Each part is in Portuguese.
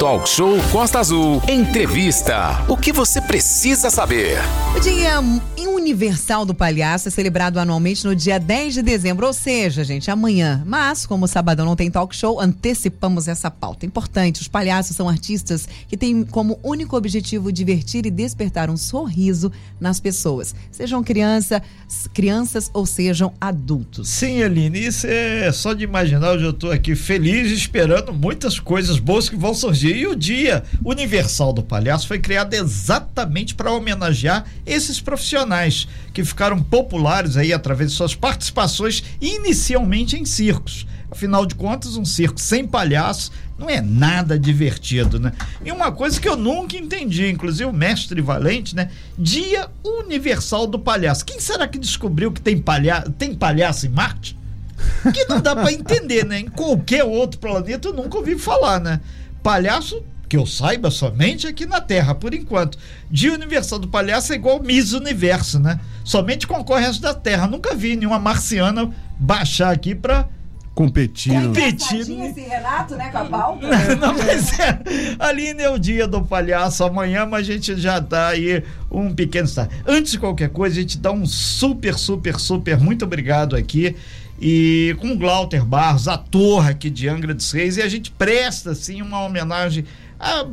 Talk Show Costa Azul. Entrevista. O que você precisa saber? O Universal do Palhaço é celebrado anualmente no dia 10 de dezembro, ou seja, gente, amanhã. Mas, como o sabadão não tem talk show, antecipamos essa pauta. Importante, os palhaços são artistas que têm como único objetivo divertir e despertar um sorriso nas pessoas, sejam criança, crianças ou sejam adultos. Sim, Aline, isso é só de imaginar, hoje eu estou aqui feliz esperando muitas coisas boas que vão surgir. E o Dia Universal do Palhaço foi criado exatamente para homenagear esses profissionais que ficaram populares aí através de suas participações inicialmente em circos. Afinal de contas, um circo sem palhaço não é nada divertido, né? E uma coisa que eu nunca entendi, inclusive o mestre Valente, né? Dia Universal do Palhaço. Quem será que descobriu que tem, palha tem palhaço em Marte? Que não dá para entender, né? Em qualquer outro planeta eu nunca ouvi falar, né? Palhaço que eu saiba somente aqui na Terra, por enquanto. Dia Universal do Palhaço é igual Miss Universo, né? Somente concorre resto da Terra. Nunca vi nenhuma marciana baixar aqui para competindo. Competindo. Esse Renato, né, com a pauta. Não, mas é, Aline é o dia do palhaço amanhã, mas a gente já dá aí um pequeno start. Antes de qualquer coisa, a gente dá um super, super, super muito obrigado aqui e com o Glauter Barros, ator aqui de Angra dos Reis, e a gente presta assim uma homenagem a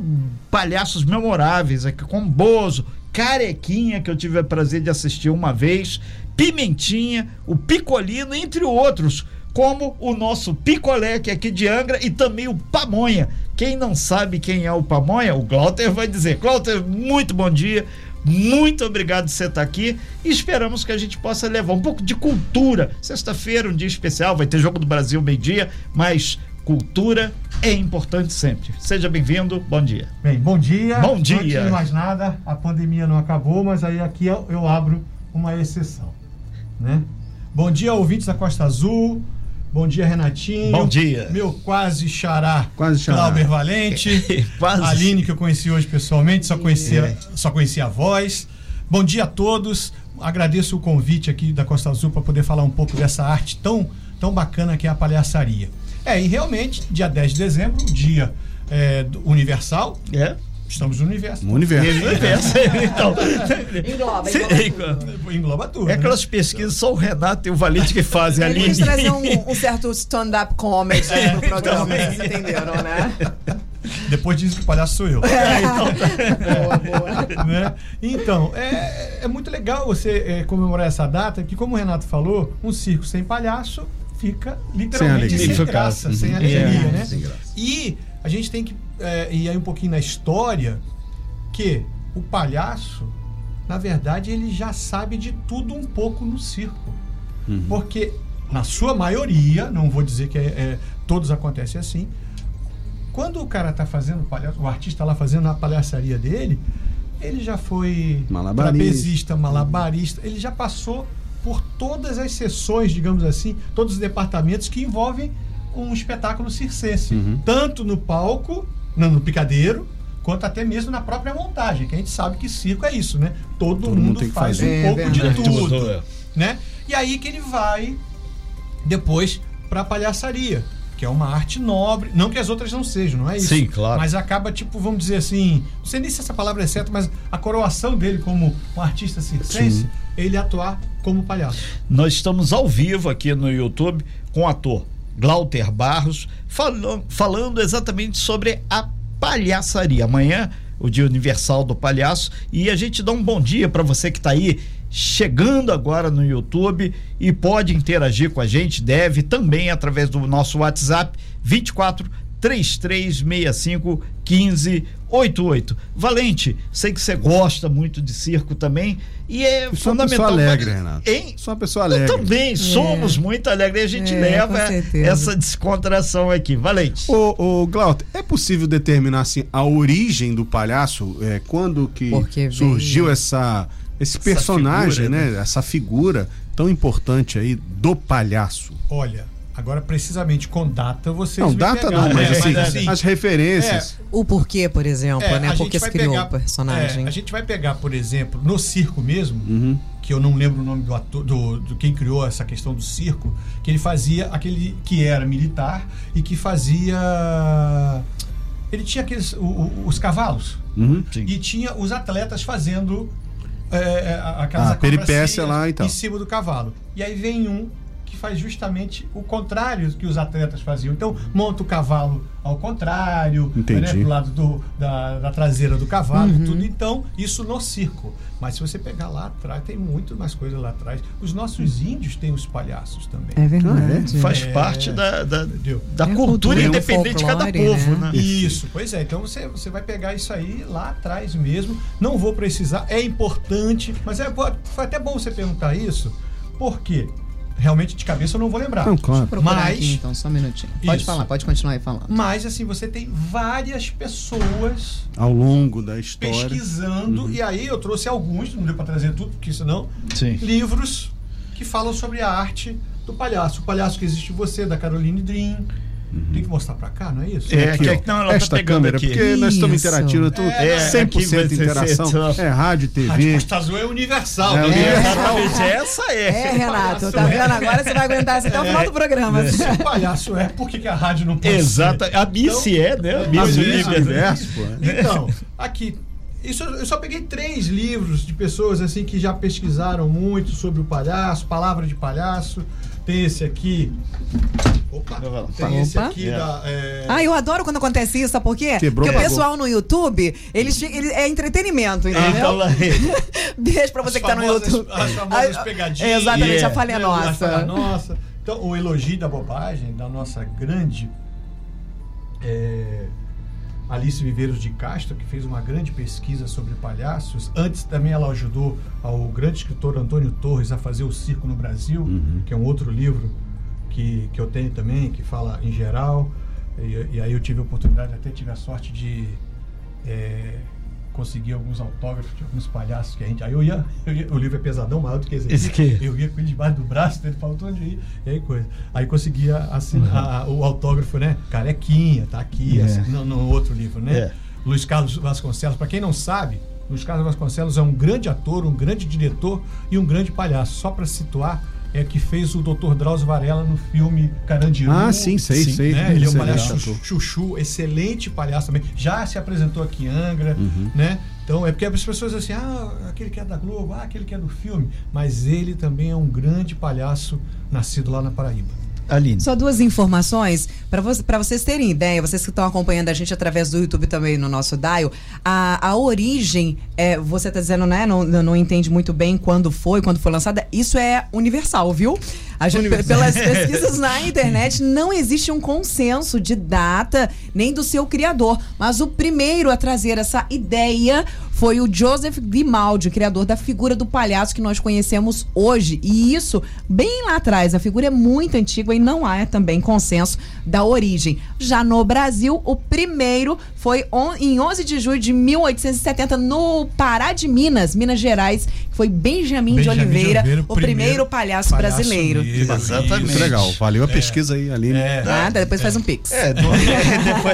palhaços memoráveis aqui, como Bozo, Carequinha, que eu tive o prazer de assistir uma vez, Pimentinha, o Picolino, entre outros, como o nosso Picolé, que é aqui de Angra, e também o Pamonha. Quem não sabe quem é o Pamonha, o Glauter vai dizer. Glauter, muito bom dia. Muito obrigado por você estar aqui e esperamos que a gente possa levar um pouco de cultura. Sexta-feira, um dia especial, vai ter Jogo do Brasil meio-dia, mas cultura é importante sempre. Seja bem-vindo, bom dia. Bem, bom dia. Bom dia. Antes de mais nada, a pandemia não acabou, mas aí aqui eu, eu abro uma exceção, né? Bom dia, ouvintes da Costa Azul. Bom dia, Renatinho. Bom dia. Meu quase xará. Quase xará. Clauber Valente. quase. Aline, que eu conheci hoje pessoalmente, só conhecia, é. só conhecia a voz. Bom dia a todos. Agradeço o convite aqui da Costa Azul para poder falar um pouco dessa arte tão, tão bacana que é a palhaçaria. É, e realmente, dia 10 de dezembro, dia é, universal. É. Estamos no universo. No universo. No universo. então, engloba, engloba, tudo. engloba tudo. É aquelas né? pesquisas só o Renato e o Valente que fazem ali. Eles trazem um, um certo stand-up comedy é, no programa, vocês entenderam, né? Depois dizem que o palhaço sou eu. É, então, boa, boa. Né? então é, é muito legal você é, comemorar essa data, que como o Renato falou, um circo sem palhaço fica literalmente sem, sem graça, sem alegria, é, né? Sem graça. E a gente tem que é, ir aí um pouquinho na história que o palhaço, na verdade, ele já sabe de tudo um pouco no circo. Uhum. Porque, na sua maioria, não vou dizer que é, é, todos acontecem assim, quando o cara está fazendo palhaço, o artista lá fazendo a palhaçaria dele, ele já foi malabarista. trapezista, malabarista, ele já passou por todas as sessões, digamos assim, todos os departamentos que envolvem um espetáculo circense. Uhum. Tanto no palco, no, no picadeiro, quanto até mesmo na própria montagem, que a gente sabe que circo é isso, né? Todo, Todo mundo, mundo faz um é, pouco é de tudo, é. né? E aí que ele vai depois para a palhaçaria, que é uma arte nobre, não que as outras não sejam, não é isso? Sim, claro. Mas acaba tipo, vamos dizer assim, não sei nem se essa palavra é certa, mas a coroação dele como um artista circense, Sim. ele atuar como palhaço. Nós estamos ao vivo aqui no YouTube com o ator Glauter Barros, falando, falando exatamente sobre a palhaçaria. Amanhã, o Dia Universal do Palhaço, e a gente dá um bom dia para você que está aí chegando agora no YouTube e pode interagir com a gente, deve também através do nosso WhatsApp 24 3365 1588. Valente, sei que você gosta muito de circo também e é eu sou fundamental. Uma pessoa alegre, Renato. Hein? Sou uma pessoa alegre. Eu também é. somos muito alegres. A gente é, leva essa descontração aqui. Valente. Ô, ô Glauter, é possível determinar assim a origem do palhaço? É, quando que Porque surgiu veio... essa esse essa personagem, figura, né? né? Essa figura tão importante aí do palhaço. Olha, Agora, precisamente com data, vocês. Não, data pegar, não, mas, é, assim, mas assim, as referências. É, o porquê, por exemplo, é, né? Porque se criou pegar, o personagem. É, a gente vai pegar, por exemplo, no circo mesmo, uhum. que eu não lembro o nome do ator, do, do quem criou essa questão do circo, que ele fazia aquele que era militar e que fazia ele tinha aqueles o, o, os cavalos uhum, e tinha os atletas fazendo é, é aquelas ah, peripécia lá então. em cima do cavalo. E aí vem um que faz justamente o contrário que os atletas faziam. Então, monta o cavalo ao contrário, né, pro lado do, da, da traseira do cavalo, uhum. tudo. Então, isso no circo. Mas se você pegar lá atrás, tem muito mais coisa lá atrás. Os nossos índios têm os palhaços também. É verdade. É, faz é, parte da, da, da é cultura independente de cada povo, né? né? Isso, pois é. Então você, você vai pegar isso aí lá atrás mesmo. Não vou precisar, é importante, mas é, foi até bom você perguntar isso, por quê? Realmente de cabeça eu não vou lembrar. Não, claro. Mas aqui, então, só um minutinho. Pode isso. falar, pode continuar aí falando. Mas assim, você tem várias pessoas ao longo da história pesquisando uhum. e aí eu trouxe alguns, não deu para trazer tudo, porque senão Sim. livros que falam sobre a arte do palhaço. O palhaço que existe você da Caroline Dream Uhum. Tem que mostrar pra cá, não é isso? É, aqui, que, não, ela tá Esta tá câmera, aqui. porque isso. nós estamos interagindo, tudo, é, 100% interação. É rádio, TV. Rádio Costa Azul é universal. É, né? é, exatamente, essa é. É, Renato, tá vendo? Agora você vai aguentar isso até o final do programa. Se o palhaço é, por que, que a rádio não pode Exato, a Miss então, é, né? A Miss Universo, pô. Então, aqui, isso, eu só peguei três livros de pessoas assim que já pesquisaram muito sobre o palhaço, palavra de palhaço. Tem esse aqui. Opa! Tem esse aqui é. da. É... Ah, eu adoro quando acontece isso, sabe por quê? Quebrou, Porque o pessoal no YouTube, eles, eles é entretenimento, ah, entendeu? então, Beijo pra você as que famosas, tá no YouTube. As famosas pegadinhas. É, exatamente, yeah. a falha nossa. A falha nossa. Então, o elogio da bobagem da nossa grande. É, Alice Viveiros de Castro, que fez uma grande pesquisa sobre palhaços. Antes também ela ajudou ao grande escritor Antônio Torres a fazer o Circo no Brasil, uhum. que é um outro livro que, que eu tenho também, que fala em geral. E, e aí eu tive a oportunidade, até tive a sorte de é, conseguir alguns autógrafos de alguns palhaços que a gente. Aí eu ia, eu ia o livro é pesadão, maior do que esse. esse aqui. Eu ia com ele debaixo do braço, ele faltou onde ir, e aí coisa. Aí conseguia assinar uhum. o autógrafo, né? Carequinha, tá aqui, é. assim, no, no, outro livro, né? É. Luiz Carlos Vasconcelos, para quem não sabe, Luiz Carlos Vasconcelos é um grande ator, um grande diretor e um grande palhaço. Só para situar, é que fez o Dr. Drauzio Varela no filme Carandiru. Ah, sim, sei, sim, sei. Né? Ele é um palhaço chuchu, chuchu, excelente palhaço também. Já se apresentou aqui em Angra, uhum. né? Então é porque as pessoas assim, ah, aquele que é da Globo, ah, aquele que é do filme. Mas ele também é um grande palhaço nascido lá na Paraíba. Aline. Só duas informações para vo vocês terem ideia, vocês que estão acompanhando a gente através do YouTube também no nosso Dial. A, a origem, é, você está dizendo, né? Não, não entende muito bem quando foi, quando foi lançada. Isso é universal, viu? A gente, pelas pesquisas na internet, não existe um consenso de data nem do seu criador. Mas o primeiro a trazer essa ideia foi o Joseph Grimaldi, criador da figura do palhaço que nós conhecemos hoje. E isso, bem lá atrás, a figura é muito antiga e não há também consenso da origem. Já no Brasil, o primeiro foi on, em 11 de julho de 1870, no Pará de Minas, Minas Gerais. Foi Benjamin, Benjamin de, Oliveira, de Oliveira, o primeiro, primeiro palhaço, palhaço brasileiro. Mesmo, exatamente. Muito legal. Valeu a é. pesquisa aí, Aline. É. Nada, depois é. faz um pix. É, depois,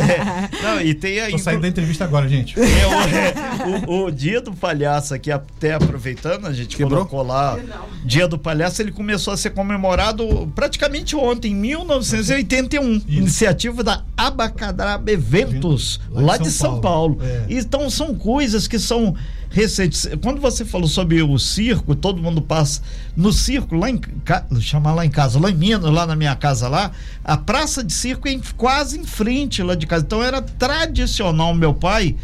é. não, e tem aí. Tô saindo da entrevista agora, gente. É, o, o, dia do palhaço aqui, até aproveitando, a gente Quebrou? colocou lá. Dia do palhaço, ele começou a ser comemorado praticamente ontem, em 1981. Isso. Iniciativa da Abacadabra Eventos, lá, lá de São, São Paulo. Paulo. É. Então são coisas que são recentes. Quando você falou sobre o circo, todo mundo passa no circo lá em chamar lá em casa, lá em Minas, lá na minha casa lá, a praça de circo é quase em frente lá de casa. Então era tradicional meu pai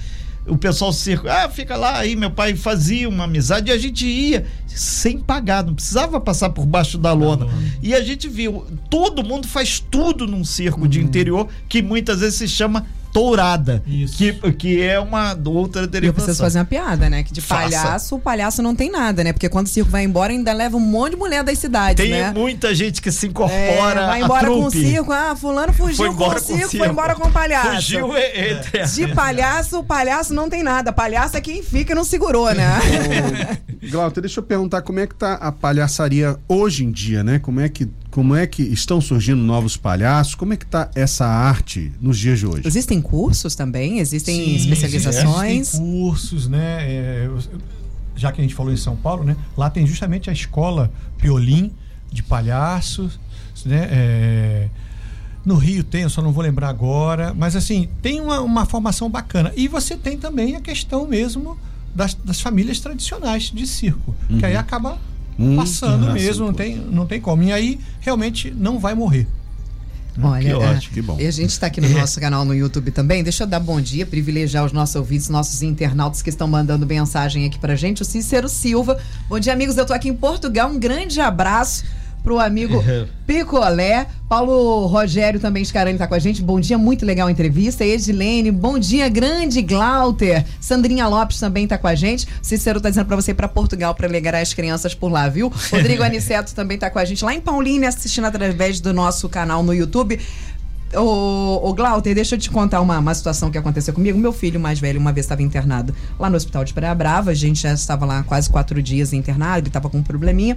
o pessoal circo, ah, fica lá aí, meu pai fazia uma amizade e a gente ia sem pagar, não precisava passar por baixo da lona. E a gente viu, todo mundo faz tudo num circo de uhum. interior que muitas vezes se chama tourada. Isso. Que, que é uma outra derivação. Eu preciso fazer uma piada, né? Que de Faça. palhaço, o palhaço não tem nada, né? Porque quando o circo vai embora, ainda leva um monte de mulher das cidades, tem né? Tem muita gente que se incorpora. É, vai embora com o circo. Ah, fulano fugiu foi com o circo, foi embora com o palhaço. Fugiu é, é. De palhaço, o palhaço não tem nada. Palhaço é quem fica e não segurou, né? Glauter, deixa eu perguntar como é que tá a palhaçaria hoje em dia, né? Como é que como é que estão surgindo novos palhaços? Como é que está essa arte nos dias de hoje? Existem cursos também? Existem Sim, especializações? Existem cursos, né? É, já que a gente falou em São Paulo, né? Lá tem justamente a escola Piolim de palhaços, né? É, No Rio tem, eu só não vou lembrar agora. Mas assim, tem uma, uma formação bacana. E você tem também a questão mesmo das, das famílias tradicionais de circo. Uhum. Que aí uhum. acaba hum, passando mesmo, não tem, não tem como. E aí realmente não vai morrer. Olha, que ótimo, que bom. E a gente está aqui no é. nosso canal no YouTube também. Deixa eu dar bom dia, privilegiar os nossos ouvintes, nossos internautas que estão mandando mensagem aqui pra gente. O Cícero Silva. Bom dia, amigos. Eu tô aqui em Portugal. Um grande abraço pro amigo Picolé. Paulo Rogério também Scarani tá com a gente. Bom dia, muito legal a entrevista. Edilene, bom dia, grande Glauter. Sandrinha Lopes também tá com a gente. Cícero tá dizendo para você ir para Portugal para legar as crianças por lá, viu? Rodrigo Aniceto também tá com a gente lá em Paulínia assistindo através do nosso canal no YouTube. Ô, ô Glauter, deixa eu te contar uma, uma situação que aconteceu comigo. Meu filho mais velho uma vez estava internado lá no hospital de Praia Brava. A gente já estava lá quase quatro dias internado, ele estava com um probleminha.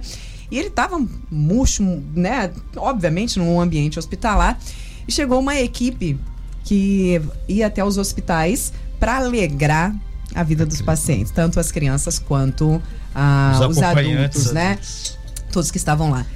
E ele estava murcho, né? Obviamente, num ambiente hospitalar. E chegou uma equipe que ia até os hospitais para alegrar a vida dos pacientes, tanto as crianças quanto ah, os, os adultos, né? Todos que estavam lá.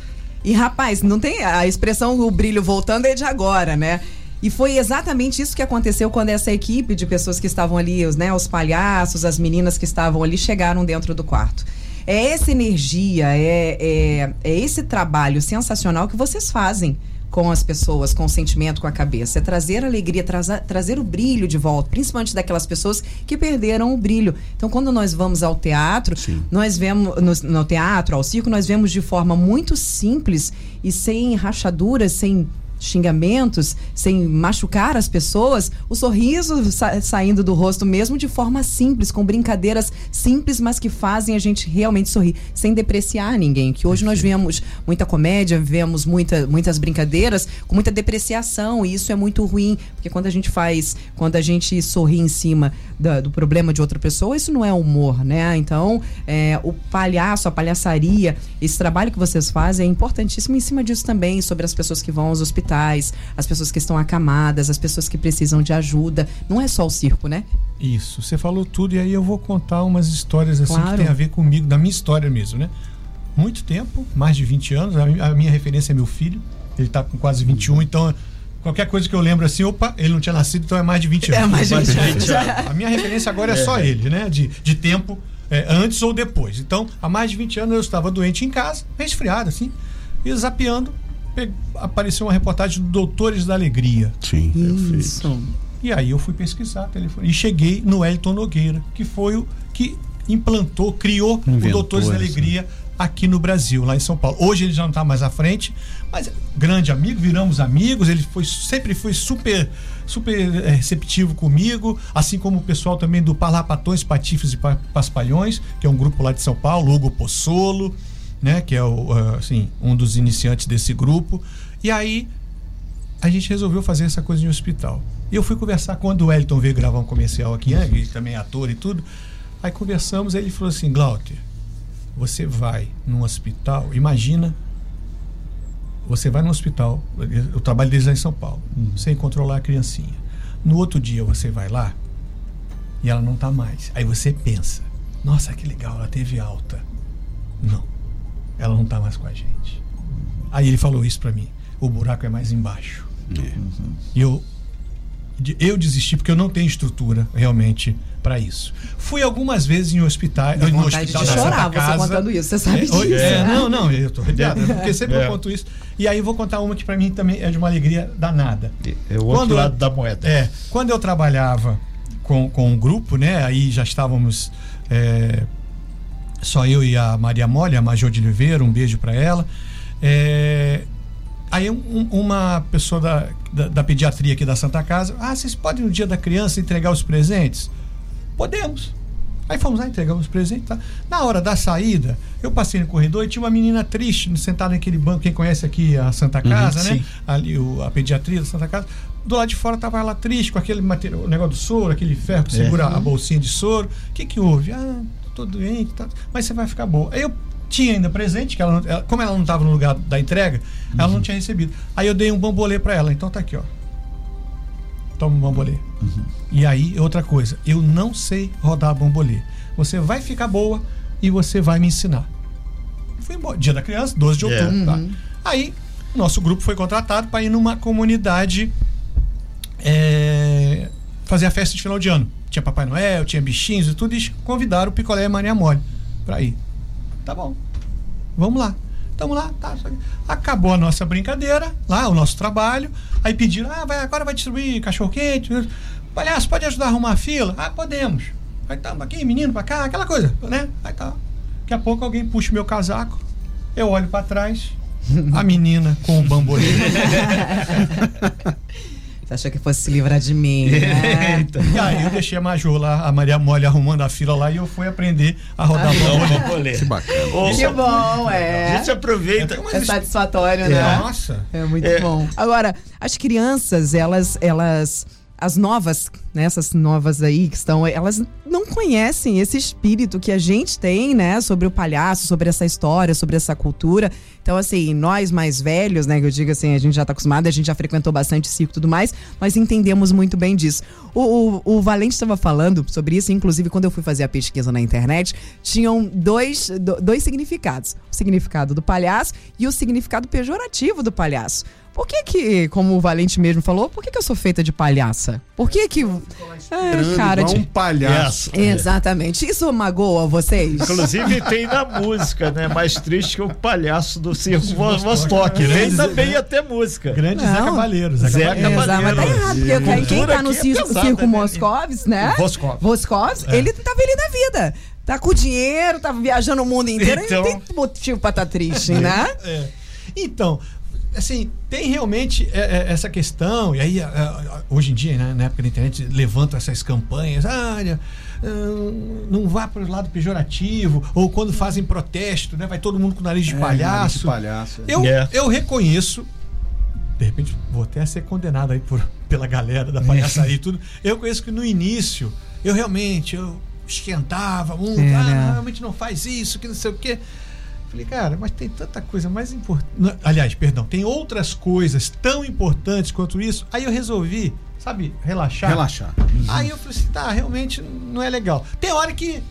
E rapaz, não tem a expressão o brilho voltando é de agora, né? E foi exatamente isso que aconteceu quando essa equipe de pessoas que estavam ali, os, né, os palhaços, as meninas que estavam ali, chegaram dentro do quarto. É essa energia, é, é, é esse trabalho sensacional que vocês fazem com as pessoas, com o sentimento, com a cabeça. É trazer alegria, trazer, trazer o brilho de volta, principalmente daquelas pessoas que perderam o brilho. Então, quando nós vamos ao teatro, Sim. nós vemos no, no teatro, ao circo, nós vemos de forma muito simples e sem rachaduras, sem xingamentos, sem machucar as pessoas, o sorriso sa saindo do rosto mesmo de forma simples, com brincadeiras simples, mas que fazem a gente realmente sorrir, sem depreciar ninguém. Que hoje nós vemos muita comédia, vemos muita, muitas brincadeiras com muita depreciação, e isso é muito ruim, porque quando a gente faz, quando a gente sorri em cima da, do problema de outra pessoa, isso não é humor, né? Então, é, o palhaço, a palhaçaria, esse trabalho que vocês fazem é importantíssimo em cima disso também, sobre as pessoas que vão aos hospitais hospitais, as pessoas que estão acamadas, as pessoas que precisam de ajuda. Não é só o circo, né? Isso, você falou tudo e aí eu vou contar umas histórias assim claro. que tem a ver comigo, da minha história mesmo, né? Muito tempo, mais de 20 anos, a minha referência é meu filho, ele está com quase 21, então qualquer coisa que eu lembro assim, opa, ele não tinha nascido, então é mais de 20 anos. É mais de 20, 20 anos. A minha referência agora é, é só ele, né? De, de tempo, é, antes ou depois. Então, há mais de 20 anos eu estava doente em casa, resfriado assim, e zapeando, apareceu uma reportagem do Doutores da Alegria. Sim, Isso. E aí eu fui pesquisar telefone e cheguei no Elton Nogueira, que foi o que implantou, criou Inventou o Doutores da Alegria aqui no Brasil, lá em São Paulo. Hoje ele já não está mais à frente, mas grande amigo, viramos amigos. Ele foi sempre foi super super eh, receptivo comigo, assim como o pessoal também do Parlapatões, Patifes e Paspalhões, que é um grupo lá de São Paulo, Hugo Pozzolo né? Que é o, assim, um dos iniciantes desse grupo. E aí a gente resolveu fazer essa coisa em hospital. E eu fui conversar quando o Wellington veio gravar um comercial aqui, né? Ele também é ator e tudo. Aí conversamos, ele falou assim, Glauter, você vai num hospital, imagina, você vai num hospital, eu trabalho desde lá em São Paulo, uhum. sem controlar a criancinha. No outro dia você vai lá e ela não está mais. Aí você pensa, nossa, que legal, ela teve alta. Não ela não está mais com a gente. Aí ele falou isso para mim: o buraco é mais embaixo. É. E eu, eu desisti porque eu não tenho estrutura realmente para isso. Fui algumas vezes em hospital, Dá no hospital de chorar você contando isso, você sabe é, disso. É, não, não, eu tô arrepiado, porque sempre é. eu conto isso. E aí vou contar uma que para mim também é de uma alegria danada. É o outro quando lado da moeda. É, quando eu trabalhava com, com um grupo, né, aí já estávamos é, só eu e a Maria Mole, a Major de Oliveira, um beijo para ela. É, aí um, uma pessoa da, da, da, pediatria aqui da Santa Casa, ah, vocês podem no dia da criança entregar os presentes? Podemos. Aí fomos lá, entregamos os presentes. Tá? Na hora da saída, eu passei no corredor e tinha uma menina triste sentada naquele banco. Quem conhece aqui a Santa uhum, Casa, uhum, né? Sim. Ali o, a pediatria da Santa Casa. Do lado de fora estava ela triste com aquele material, o negócio do soro, aquele ferro que é. segura a bolsinha de soro. O que, que houve? Ah, tô doente, tá, mas você vai ficar boa. Aí eu tinha ainda presente, que ela, ela como ela não estava no lugar da entrega, uhum. ela não uhum. tinha recebido. Aí eu dei um bambolê para ela, então tá aqui, ó. Toma um bambolê. Uhum. E aí, outra coisa, eu não sei rodar bambolê. Você vai ficar boa e você vai me ensinar. Fui embora. Dia da criança, 12 de outubro, yeah. tá? Uhum. Aí nosso grupo foi contratado para ir numa comunidade é, fazer a festa de final de ano. Tinha Papai Noel, tinha bichinhos e tudo, e convidaram o Picolé e Maria Mole para ir. Tá bom, vamos lá. Tamo lá, tá. Acabou a nossa brincadeira, lá, o nosso trabalho. Aí pediram, ah, vai, agora vai distribuir cachorro-quente. Palhaço, pode ajudar a arrumar a fila? Ah, podemos. Aí tá, aqui, menino pra cá, aquela coisa, né? Aí tá. Daqui a pouco alguém puxa o meu casaco, eu olho para trás, a menina com o bambolê. Você achou que fosse se livrar de mim, né? e aí eu deixei a Major lá, a Maria Mole arrumando a fila lá e eu fui aprender a rodar ah, bambolê. Que bacana. Oh, que bom, é. A gente aproveita. É, é satisfatório, é. né? Nossa. É muito é. bom. Agora, as crianças, elas, elas as novas, né, essas novas aí que estão, elas não conhecem esse espírito que a gente tem, né, sobre o palhaço, sobre essa história, sobre essa cultura. Então, assim, nós mais velhos, né, que eu digo assim, a gente já está acostumado, a gente já frequentou bastante circo e tudo mais, nós entendemos muito bem disso. O, o, o Valente estava falando sobre isso, inclusive quando eu fui fazer a pesquisa na internet, tinham dois, dois significados: o significado do palhaço e o significado pejorativo do palhaço. Por que que, como o Valente mesmo falou, por que que eu sou feita de palhaça? Por que que... É, cara de... um palhaço. É. Exatamente. Isso magoa vocês? Inclusive tem na música, né? Mais triste que o palhaço do circo Vostok. Vem também até música. Grande Zé Cabaleiro. Zé. Exato, mas tá errado, porque quem tá no circo, é circo né? Moscovis, né? Voskov. Voskov, é. ele tá feliz da vida. Tá com dinheiro, tá viajando o mundo inteiro, então... não tem motivo pra estar tá triste, né? É. Então, assim, tem realmente é, é, essa questão, e aí hoje em dia, né, na época da internet, levantam essas campanhas, ah, não vá para o lado pejorativo, ou quando fazem protesto, né, vai todo mundo com o nariz de é, palhaço. Nariz de palhaço. Eu, é. eu reconheço, de repente vou até ser condenado aí por, pela galera da palhaçaria e tudo, eu conheço que no início, eu realmente, eu esquentava muito, é, ah, né? realmente não faz isso, que não sei o quê. Falei, cara, mas tem tanta coisa mais importante. Aliás, perdão, tem outras coisas tão importantes quanto isso. Aí eu resolvi, sabe, relaxar. Relaxar. Aí eu falei assim, tá, realmente não é legal. Tem hora que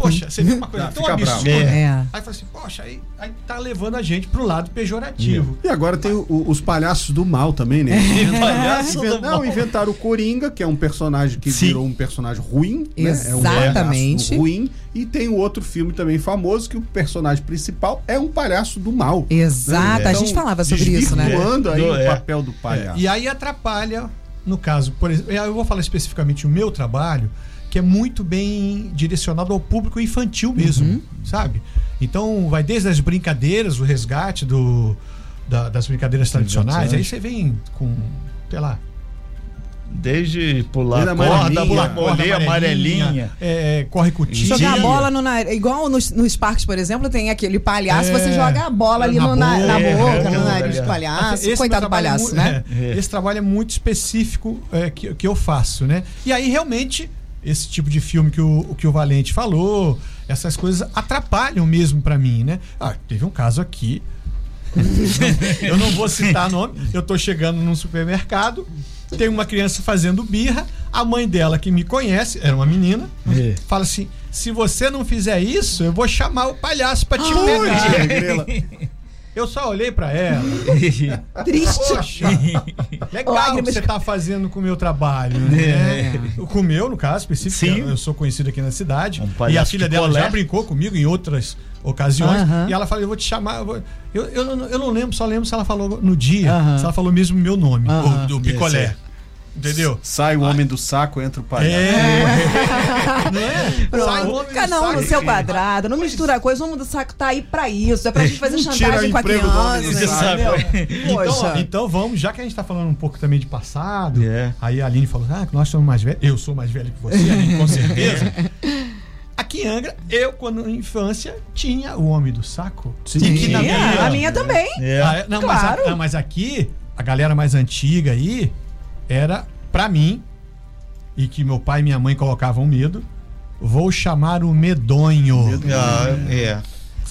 poxa, você viu uma coisa tão absurda. É. é. Aí fala assim, poxa, aí, aí tá levando a gente pro lado pejorativo. E agora tem o, os palhaços do mal também, né? É. Invent, não, inventaram o Coringa, que é um personagem que Sim. virou um personagem ruim. Exatamente. Né? É um ruim. E tem o outro filme também famoso, que o personagem principal é um palhaço do mal. Exato, né? então, a gente falava sobre isso, né? aí o papel do palhaço. E aí atrapalha, no caso, por exemplo, eu vou falar especificamente o meu trabalho, que é muito bem direcionado ao público infantil mesmo, uhum. sabe? Então vai desde as brincadeiras, o resgate do, da, das brincadeiras tradicionais, aí você vem com, sei lá, Desde pular Desde corda, pular corda, amarelinha, é, corre com Jogar a bola no nariz. Igual nos, nos parques, por exemplo, tem aquele palhaço, é, você joga a bola ali na, no, boca, na, na boca, é, no nariz do palhaço. Esse Coitado do é palhaço, né? É, esse trabalho é muito específico é, que, que eu faço, né? E aí, realmente, esse tipo de filme que o, que o Valente falou, essas coisas atrapalham mesmo para mim, né? Ah, teve um caso aqui. eu não vou citar nome. Eu tô chegando num supermercado, tem uma criança fazendo birra, a mãe dela que me conhece, era uma menina, é. fala assim: se você não fizer isso, eu vou chamar o palhaço para te pegar. Eu só olhei para ela. Triste. Poxa, legal o que você tá fazendo com o meu trabalho, né? É. Com o meu, no caso específico, Sim. eu sou conhecido aqui na cidade. Um e a filha dela colé. já brincou comigo em outras ocasiões. E ela falou: Eu vou te chamar. Eu, vou... eu, eu, não, eu, não, lembro, só lembro se ela falou no dia, se ela falou mesmo o meu nome, o, do picolé. Entendeu? Sai o homem do saco, entra o palhaço. É. não é? Sai o homem Cada um no seu quadrado. Não mistura a coisa. O homem do saco tá aí pra isso. É pra gente fazer chantagem com a criança. Então, então vamos, já que a gente tá falando um pouco também de passado, yeah. aí a Aline falou: ah, nós somos mais velhos. Eu sou mais velho que você, Aline, com certeza. Aqui em Angra, eu, quando infância, tinha o homem do saco. Sim, na minha, a minha também. É. Ah, não, claro. mas, mas aqui, a galera mais antiga aí, era para mim e que meu pai e minha mãe colocavam medo. Vou chamar o medonho. Ah, é.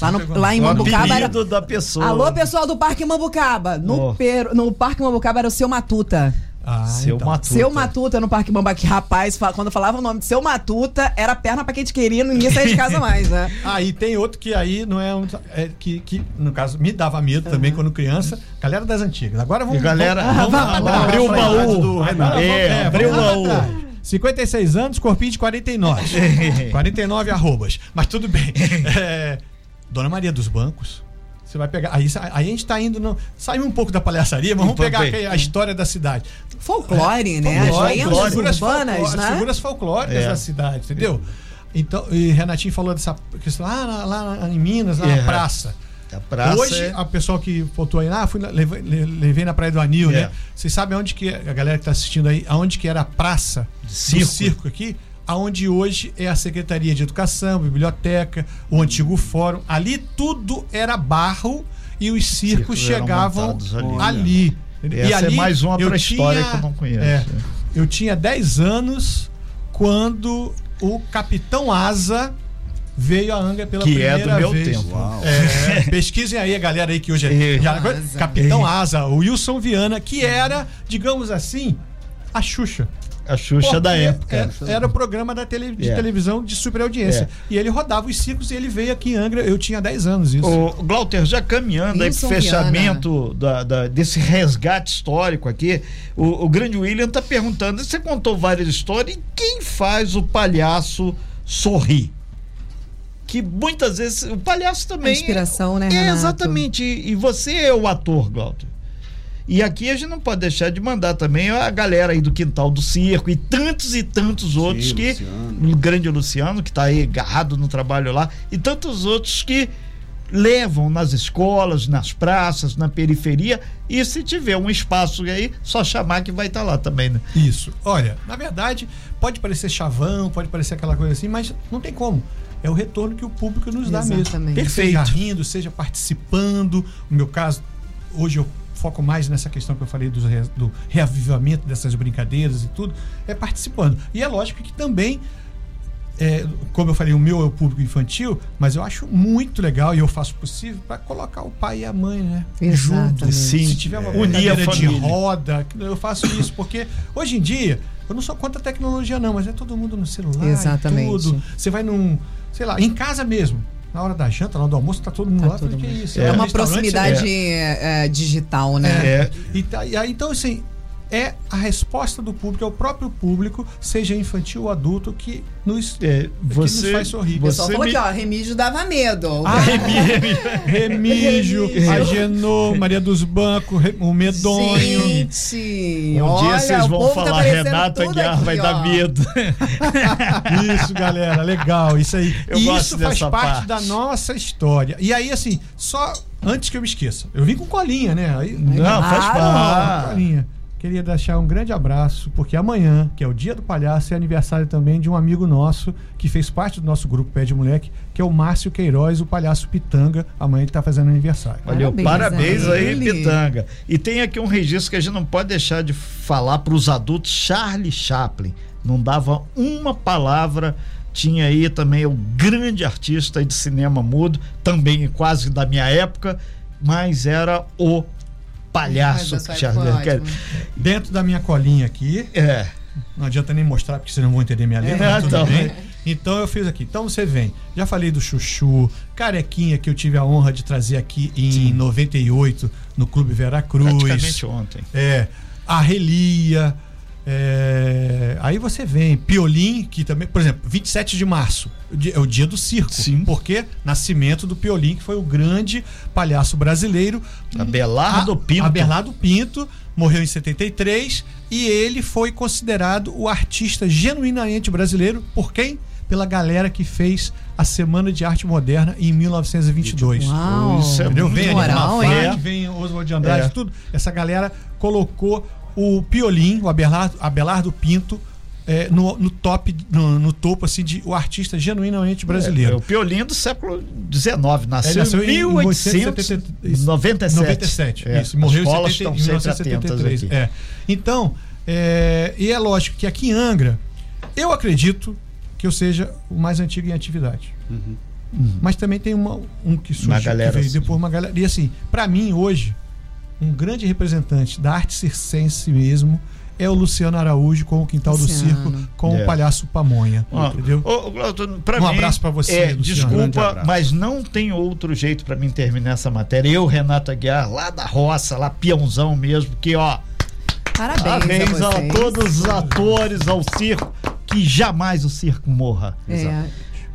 Lá, no, lá em Mambucaba era. da pessoa. Alô, pessoal do Parque Mambucaba. No, oh. per, no Parque Mambucaba era o seu Matuta. Ah, seu então. Matuta. Seu Matuta no Parque Bambaqui. Rapaz, quando falava o nome de seu Matuta, era perna pra quem te queria, não ia sair de casa mais, né? ah, e tem outro que aí não é um. É, que, que, no caso, me dava medo uhum. também quando criança. Galera das antigas. Agora vamos. E galera, vamos, vamos, vamos, vamos abrir o baú. É, é, abrir o baú. 56 anos, corpinho de 49. 49 arrobas. Mas tudo bem. É, Dona Maria dos Bancos. Você vai pegar. Aí, aí a gente está indo. No, saímos um pouco da palhaçaria, mas vamos pegar a história da cidade. Folclore, é, né? Folclore, as figuras urbanas, né? As figuras folclóricas é. da cidade, entendeu? Então, e Renatinho falou dessa questão lá, lá, em Minas, lá é. na praça. A praça Hoje, é... a pessoa que faltou aí, ah, fui, levei, levei na Praia do Anil, é. né? Vocês sabem aonde que, a galera que está assistindo aí, aonde que era a praça circo. do circo aqui? Aonde hoje é a Secretaria de Educação, Biblioteca, o antigo Fórum. Ali tudo era barro e os circos, circos chegavam ali. ali. Essa e ali, é mais uma para história que eu não conheço. É, eu tinha 10 anos quando o Capitão Asa veio a Angra pela que primeira vez. Que é do meu vez. tempo. É, pesquisem aí a galera aí que hoje é. Já, Capitão Asa, o Wilson Viana, que era, digamos assim, a Xuxa a Xuxa da época. Era, é, era, o programa da tele, de yeah. televisão de super audiência. Yeah. E ele rodava os ciclos e ele veio aqui em Angra. Eu tinha 10 anos isso. O Glauter, já caminhando aí pro fechamento da, da, desse resgate histórico aqui, o, o grande William tá perguntando: você contou várias histórias, e quem faz o palhaço sorrir? que muitas vezes o palhaço também. A inspiração, né? É, exatamente. E, e, você é o ator, Glauter. E aqui a gente não pode deixar de mandar também a galera aí do Quintal do Circo e tantos e tantos outros Sim, que. Luciano. O grande Luciano, que está aí agarrado no trabalho lá, e tantos outros que levam nas escolas, nas praças, na periferia. E se tiver um espaço aí, só chamar que vai estar tá lá também, né? Isso. Olha, na verdade, pode parecer chavão, pode parecer aquela coisa assim, mas não tem como. É o retorno que o público nos dá Exatamente. mesmo. Perfeito. Seja rindo, seja participando. No meu caso, hoje eu foco mais nessa questão que eu falei do, do reavivamento dessas brincadeiras e tudo, é participando. E é lógico que também é, como eu falei, o meu é o público infantil, mas eu acho muito legal e eu faço o possível para colocar o pai e a mãe, né? Juntos. Sim. Se tiver uma brincadeira de roda, eu faço isso, porque hoje em dia, eu não sou contra a tecnologia, não, mas é todo mundo no celular. Exatamente. tudo. Você vai num, sei lá, em casa mesmo na hora da janta, na hora do almoço, tá todo mundo tá lá. Todo mundo. Que isso? É, é uma proximidade é. É, digital, né? É. E, tá, e aí, então, assim, é a resposta do público, é o próprio público, seja infantil ou adulto, que nos, é, você, que nos faz sorrir. Você o falou me... aqui, ó, Remígio dava medo. Ah, Remígio, Remígio, Agenor, Maria dos Bancos, o Medonho. Gente, um olha, dia vocês vão tá falar, tá Renato Aguiar aqui, vai ó. dar medo. Isso, galera, legal, isso aí. Eu isso faz parte, parte da nossa história. E aí, assim, só antes que eu me esqueça, eu vim com colinha, né? Aí, Não, faz parte. Colinha. Queria deixar um grande abraço, porque amanhã, que é o Dia do Palhaço, é aniversário também de um amigo nosso que fez parte do nosso grupo Pé de Moleque, que é o Márcio Queiroz, o palhaço Pitanga. Amanhã ele está fazendo aniversário. Valeu, parabéns, parabéns aí, Pitanga. E tem aqui um registro que a gente não pode deixar de falar para os adultos: Charlie Chaplin. Não dava uma palavra tinha aí também o grande artista de cinema mudo, também quase da minha época, mas era o palhaço que Dentro da minha colinha aqui. É. Não adianta nem mostrar, porque vocês não vão entender minha letra, é, então. bem. Então eu fiz aqui. Então você vem. Já falei do Chuchu, Carequinha, que eu tive a honra de trazer aqui em Sim. 98 no Clube Veracruz. Praticamente ontem. É. A Relia. É, aí você vem, Piolim, que também, por exemplo, 27 de março, é o dia do circo. Sim. Porque nascimento do Piolim, que foi o grande palhaço brasileiro. Abelardo Pinto. Abelardo Pinto, morreu em 73 e ele foi considerado o artista genuinamente brasileiro por quem? Pela galera que fez a Semana de Arte Moderna em 1922. Uau, Isso é entendeu? Vem moral, Fad, vem Oswald de Andrade, é. tudo. Essa galera colocou o Piolim, o Abelardo, Abelardo Pinto, é, no, no, top, no, no, topo assim de o artista genuinamente brasileiro. É, é o Piolim do século XIX, nasceu, nasceu em 1897. É, isso, morreu em, 70, em 1973. É. Então, é, e é lógico que aqui em Angra, eu acredito que eu seja o mais antigo em atividade. Uhum. Uhum. Mas também tem uma, um que surgiu, que veio assim. depois uma galera. E assim, para mim hoje, um grande representante da arte circense mesmo é o Luciano Araújo com o Quintal Luciano. do Circo, com é. o Palhaço Pamonha. entendeu? Ô, pra um mim, abraço para você. É, desculpa, mas não tem outro jeito para mim terminar essa matéria. Eu, Renato Aguiar, lá da roça, lá peãozão mesmo, que ó. Parabéns, Parabéns a, a, todos os atores, ao circo, que jamais o circo morra. É.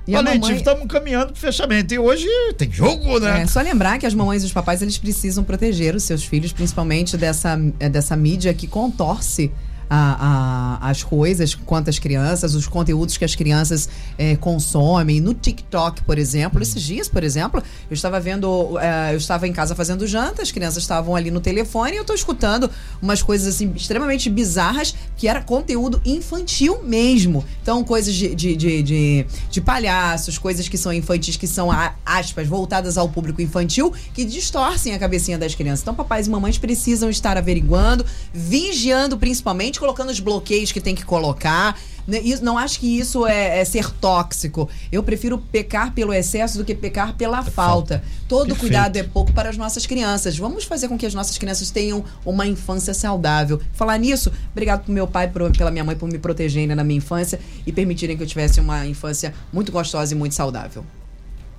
E Valente, mamãe... estamos caminhando para o fechamento. E hoje tem jogo, né? É, só lembrar que as mamães e os papais eles precisam proteger os seus filhos, principalmente dessa, dessa mídia que contorce a, as coisas quanto às crianças, os conteúdos que as crianças é, consomem. No TikTok, por exemplo, esses dias, por exemplo, eu estava vendo, é, eu estava em casa fazendo janta, as crianças estavam ali no telefone e eu estou escutando umas coisas assim extremamente bizarras que era conteúdo infantil mesmo. Então, coisas de, de, de, de, de palhaços, coisas que são infantis, que são, aspas, voltadas ao público infantil, que distorcem a cabecinha das crianças. Então, papais e mamães precisam estar averiguando, vigiando principalmente colocando os bloqueios que tem que colocar. Né, não acho que isso é, é, ser tóxico. Eu prefiro pecar pelo excesso do que pecar pela é falta. Todo Perfeito. cuidado é pouco para as nossas crianças. Vamos fazer com que as nossas crianças tenham uma infância saudável. Falar nisso, obrigado pro meu pai, pro, pela minha mãe por me protegerem na minha infância e permitirem que eu tivesse uma infância muito gostosa e muito saudável.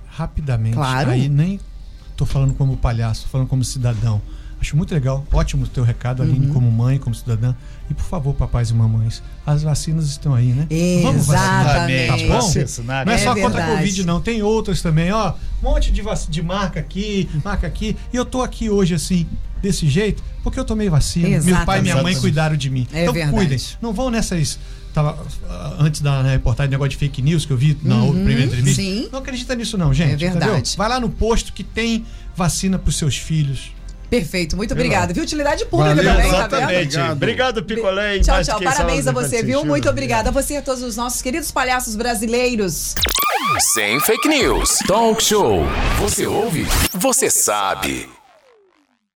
Rapidamente. Claro. Aí nem tô falando como palhaço, tô falando como cidadão. Acho muito legal, ótimo o teu recado, Aline, uhum. como mãe, como cidadã. E por favor, papais e mamães, as vacinas estão aí, né? Vamos vacinar, tá bom? Não é, é só verdade. contra a Covid, não. Tem outras também, ó. Um monte de, de marca aqui, marca aqui. E eu tô aqui hoje, assim, desse jeito, porque eu tomei vacina. Exatamente. Meu pai e minha mãe cuidaram de mim. É então verdade. cuidem. Não vão nessas tava antes da né, reportagem negócio de fake news que eu vi na uhum, primeira entrevista. Sim. Não acredita nisso não, gente. É verdade. Entendeu? Vai lá no posto que tem vacina para os seus filhos. Perfeito, muito obrigada. Viu? Utilidade pública Valeu, também, tá vendo? Obrigado, Picolé. Tchau, tchau. Parabéns a você, viu? Muito obrigada a você e a todos os nossos queridos palhaços brasileiros. Sem fake news. Talk show. Você ouve? Você sabe.